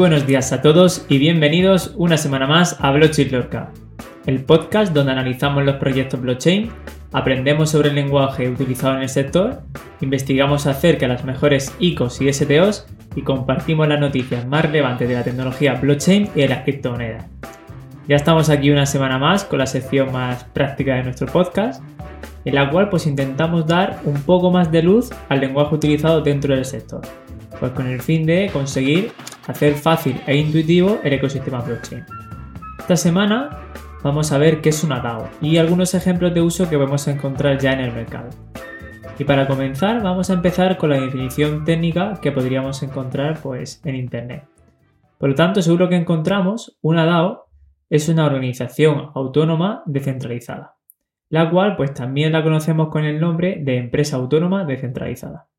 Buenos días a todos y bienvenidos una semana más a Blockchain Lorca, el podcast donde analizamos los proyectos blockchain, aprendemos sobre el lenguaje utilizado en el sector, investigamos acerca de las mejores ICOs y STOs y compartimos las noticias más relevantes de la tecnología blockchain y de las criptomonedas. Ya estamos aquí una semana más con la sección más práctica de nuestro podcast, en la cual pues intentamos dar un poco más de luz al lenguaje utilizado dentro del sector, pues con el fin de conseguir hacer fácil e intuitivo el ecosistema blockchain. Esta semana vamos a ver qué es una DAO y algunos ejemplos de uso que podemos encontrar ya en el mercado. Y para comenzar vamos a empezar con la definición técnica que podríamos encontrar pues, en Internet. Por lo tanto, seguro que encontramos una DAO es una organización autónoma descentralizada, la cual pues también la conocemos con el nombre de empresa autónoma descentralizada.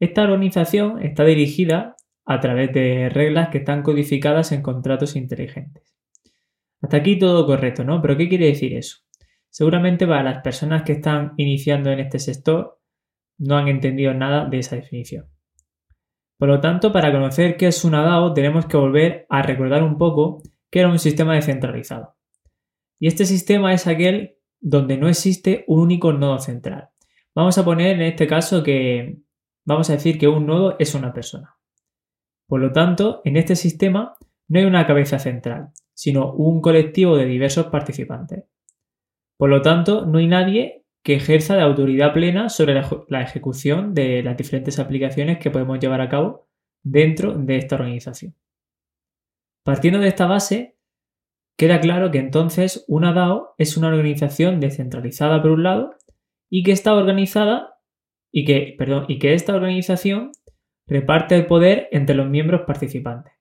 Esta organización está dirigida a través de reglas que están codificadas en contratos inteligentes. Hasta aquí todo correcto, ¿no? Pero ¿qué quiere decir eso? Seguramente para las personas que están iniciando en este sector no han entendido nada de esa definición. Por lo tanto, para conocer qué es una DAO tenemos que volver a recordar un poco que era un sistema descentralizado. Y este sistema es aquel donde no existe un único nodo central. Vamos a poner en este caso que vamos a decir que un nodo es una persona. Por lo tanto, en este sistema no hay una cabeza central, sino un colectivo de diversos participantes. Por lo tanto, no hay nadie que ejerza de autoridad plena sobre la, ejecución de las diferentes aplicaciones que podemos llevar a cabo dentro de esta organización. Partiendo de esta base, queda claro que entonces una DAO es una organización descentralizada por un lado y que está organizada y que, perdón, y que esta organización reparte el poder entre los miembros participantes.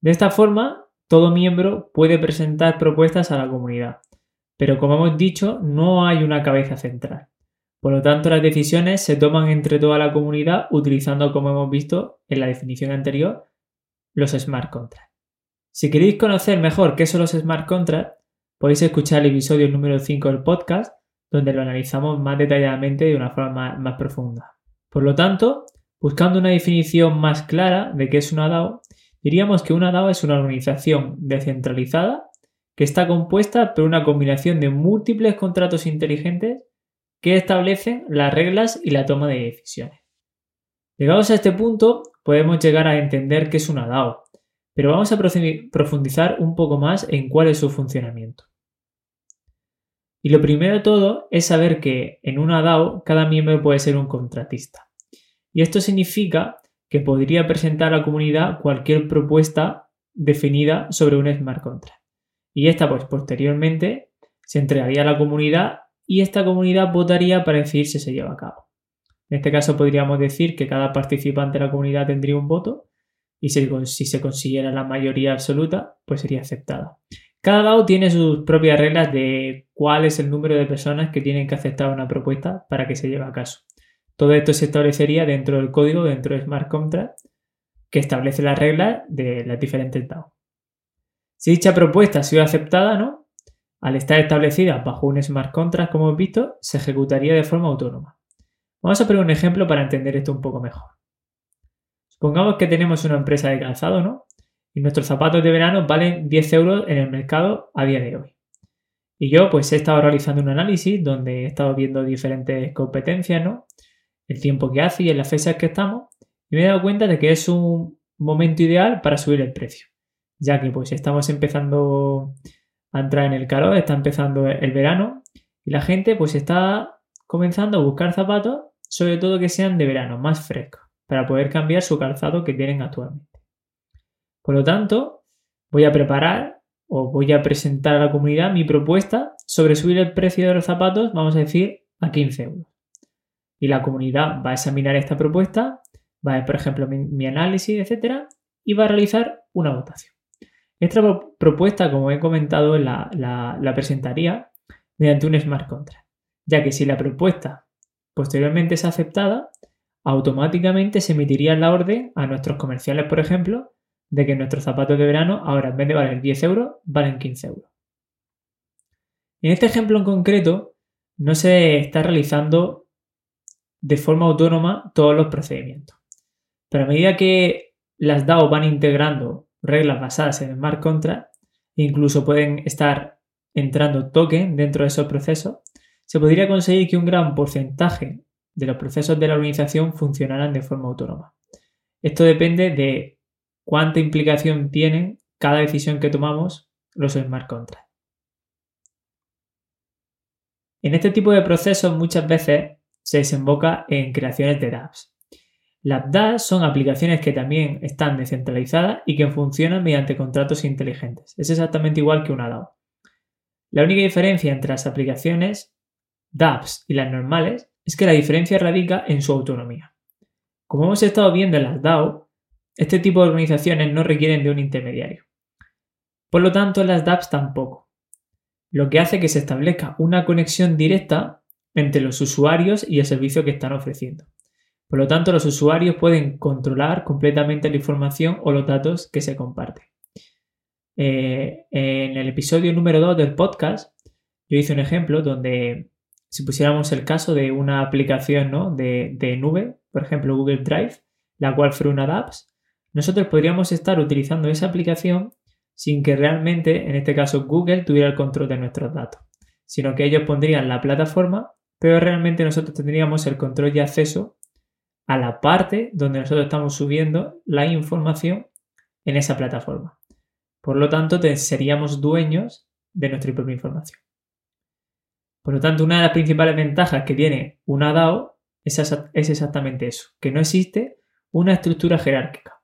De esta forma, todo miembro puede presentar propuestas a la comunidad, pero como hemos dicho, no hay una cabeza central. Por lo tanto, las decisiones se toman entre toda la comunidad utilizando, como hemos visto en la definición anterior, los smart contracts. Si queréis conocer mejor qué son los smart contracts, podéis escuchar el episodio número 5 del podcast, donde lo analizamos más detalladamente de una forma más, profunda. Por lo tanto, buscando una definición más clara de qué es una DAO, diríamos que una DAO es una organización descentralizada que está compuesta por una combinación de múltiples contratos inteligentes que establecen las reglas y la toma de decisiones. Llegados a este punto, podemos llegar a entender qué es una DAO, pero vamos a profundizar un poco más en cuál es su funcionamiento. Y lo primero de todo es saber que en una DAO cada miembro puede ser un contratista. Y esto significa que podría presentar a la comunidad cualquier propuesta definida sobre un smart contract. Y esta, pues posteriormente, se entregaría a la comunidad y esta comunidad votaría para decidir si se lleva a cabo. En este caso podríamos decir que cada participante de la comunidad tendría un voto y si, se consiguiera la mayoría absoluta, pues sería aceptada. Cada DAO tiene sus propias reglas de cuál es el número de personas que tienen que aceptar una propuesta para que se lleve a caso. Todo esto se establecería dentro del código, dentro de Smart Contract, que establece las reglas de las diferentes DAO. Si dicha propuesta ha sido aceptada, ¿no? Al estar establecida bajo un smart contract, como hemos visto, se ejecutaría de forma autónoma. Vamos a poner un ejemplo para entender esto un poco mejor. Supongamos que tenemos una empresa de calzado, ¿no? Y nuestros zapatos de verano valen 10 euros en el mercado a día de hoy. Y yo pues he estado realizando un análisis donde he estado viendo diferentes competencias, ¿no? El tiempo que hace y en las fechas que estamos. Y me he dado cuenta de que es un momento ideal para subir el precio. Ya que pues estamos empezando a entrar en el calor, está empezando el verano y la gente pues está comenzando a buscar zapatos, sobre todo que sean de verano, más frescos para poder cambiar su calzado que tienen actualmente. Por lo tanto, voy a preparar o voy a presentar a la comunidad mi propuesta sobre subir el precio de los zapatos, vamos a decir, a 15 euros. Y la comunidad va a examinar esta propuesta, va a ver, por ejemplo, mi, análisis, etcétera, y va a realizar una votación. Esta propuesta, como he comentado, la, la presentaría mediante un smart contract, ya que si la propuesta posteriormente es aceptada, automáticamente se emitiría la orden a nuestros comerciales, por ejemplo, de que nuestros zapatos de verano ahora en vez de valer 10 euros, valen 15 euros. En este ejemplo en concreto, no se está realizando de forma autónoma todos los procedimientos. Pero a medida que las DAO van integrando reglas basadas en smart contract, incluso pueden estar entrando token dentro de esos procesos, se podría conseguir que un gran porcentaje de los procesos de la organización funcionaran de forma autónoma. Esto depende de cuánta implicación tienen cada decisión que tomamos los smart contracts. En este tipo de procesos muchas veces se desemboca en creaciones de dApps. Las dApps son aplicaciones que también están descentralizadas y que funcionan mediante contratos inteligentes. Es exactamente igual que una DAO. La única diferencia entre las aplicaciones dApps y las normales es que la diferencia radica en su autonomía. Como hemos estado viendo en las DAO, este tipo de organizaciones no requieren de un intermediario. Por lo tanto, las dApps tampoco. Lo que hace que se establezca una conexión directa entre los usuarios y el servicio que están ofreciendo. Por lo tanto, los usuarios pueden controlar completamente la información o los datos que se comparten. Eh, en el episodio número 2 del podcast, yo hice un ejemplo donde si pusiéramos el caso de una aplicación de, de, nube, por ejemplo Google Drive, la cual fuera una apps, nosotros podríamos estar utilizando esa aplicación sin que realmente, en este caso Google, tuviera el control de nuestros datos, sino que ellos pondrían la plataforma, pero realmente nosotros tendríamos el control y acceso a la parte donde nosotros estamos subiendo la información en esa plataforma. Por lo tanto, seríamos dueños de nuestra propia información. Por lo tanto, una de las principales ventajas que tiene una DAO es, exactamente eso, que no existe una estructura jerárquica.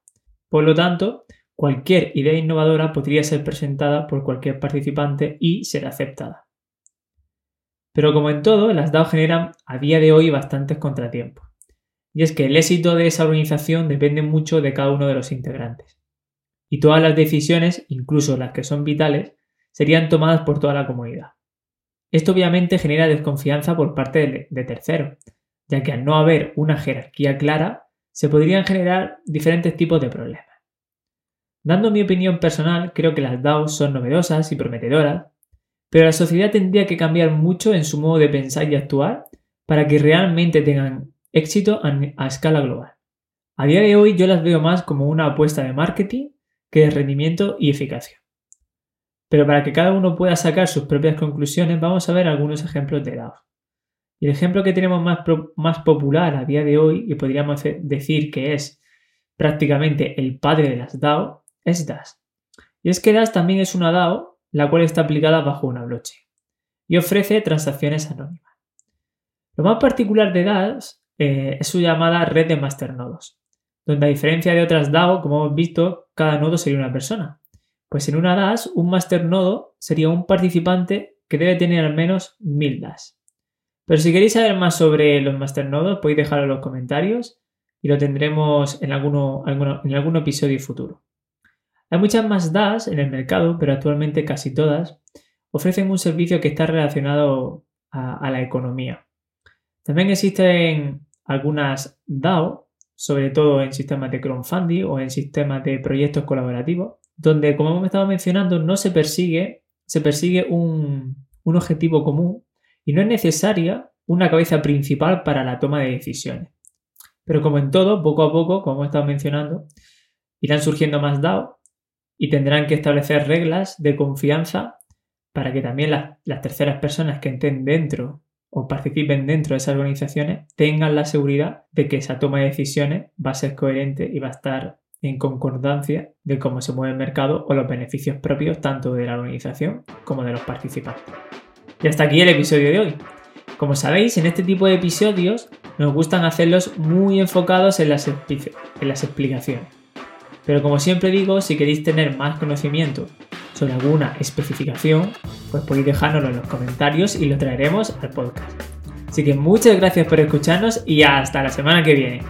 Por lo tanto, cualquier idea innovadora podría ser presentada por cualquier participante y ser aceptada. Pero como en todo, las DAO generan a día de hoy bastantes contratiempos. Y es que el éxito de esa organización depende mucho de cada uno de los integrantes y todas las decisiones, incluso las que son vitales, serían tomadas por toda la comunidad. Esto obviamente genera desconfianza por parte de, terceros, ya que al no haber una jerarquía clara, se podrían generar diferentes tipos de problemas. Dando mi opinión personal, creo que las DAOs son novedosas y prometedoras, pero la sociedad tendría que cambiar mucho en su modo de pensar y actuar para que realmente tengan éxito a escala global. A día de hoy yo las veo más como una apuesta de marketing que de rendimiento y eficacia. Pero para que cada uno pueda sacar sus propias conclusiones, vamos a ver algunos ejemplos de DAO. Y el ejemplo que tenemos más, más popular a día de hoy, y podríamos decir que es prácticamente el padre de las DAO, es DAS. Y es que DAS también es una DAO, la cual está aplicada bajo una blockchain y ofrece transacciones anónimas. Lo más particular de DAS eh, es su llamada red de masternodos, donde a diferencia de otras DAO, como hemos visto, cada nodo sería una persona. Pues en una DAS, un masternodo sería un participante que debe tener al menos 1000 DAS. Pero si queréis saber más sobre los masternodos, podéis dejarlo en los comentarios y lo tendremos en, algún episodio futuro. Hay muchas más DAS en el mercado, pero actualmente casi todas ofrecen un servicio que está relacionado a, la economía. También existen algunas DAO sobre todo en sistemas de crowdfunding o en sistemas de proyectos colaborativos, donde, como hemos estado mencionando, no se persigue, se persigue un objetivo común y no es necesaria una cabeza principal para la toma de decisiones. Pero como en todo, poco a poco, como hemos estado mencionando, irán surgiendo más DAO y tendrán que establecer reglas de confianza para que también las, las terceras personas que estén dentro o participen dentro de esas organizaciones tengan la seguridad de que esa toma de decisiones va a ser coherente y va a estar en concordancia de cómo se mueve el mercado o los beneficios propios tanto de la organización como de los participantes. Y hasta aquí el episodio de hoy. Como sabéis, en este tipo de episodios nos gustan hacerlos muy enfocados en las, explicaciones. Pero como siempre digo, si queréis tener más conocimiento sobre alguna especificación, pues podéis dejárnoslo en los comentarios y lo traeremos al podcast. Así que muchas gracias por escucharnos y hasta la semana que viene.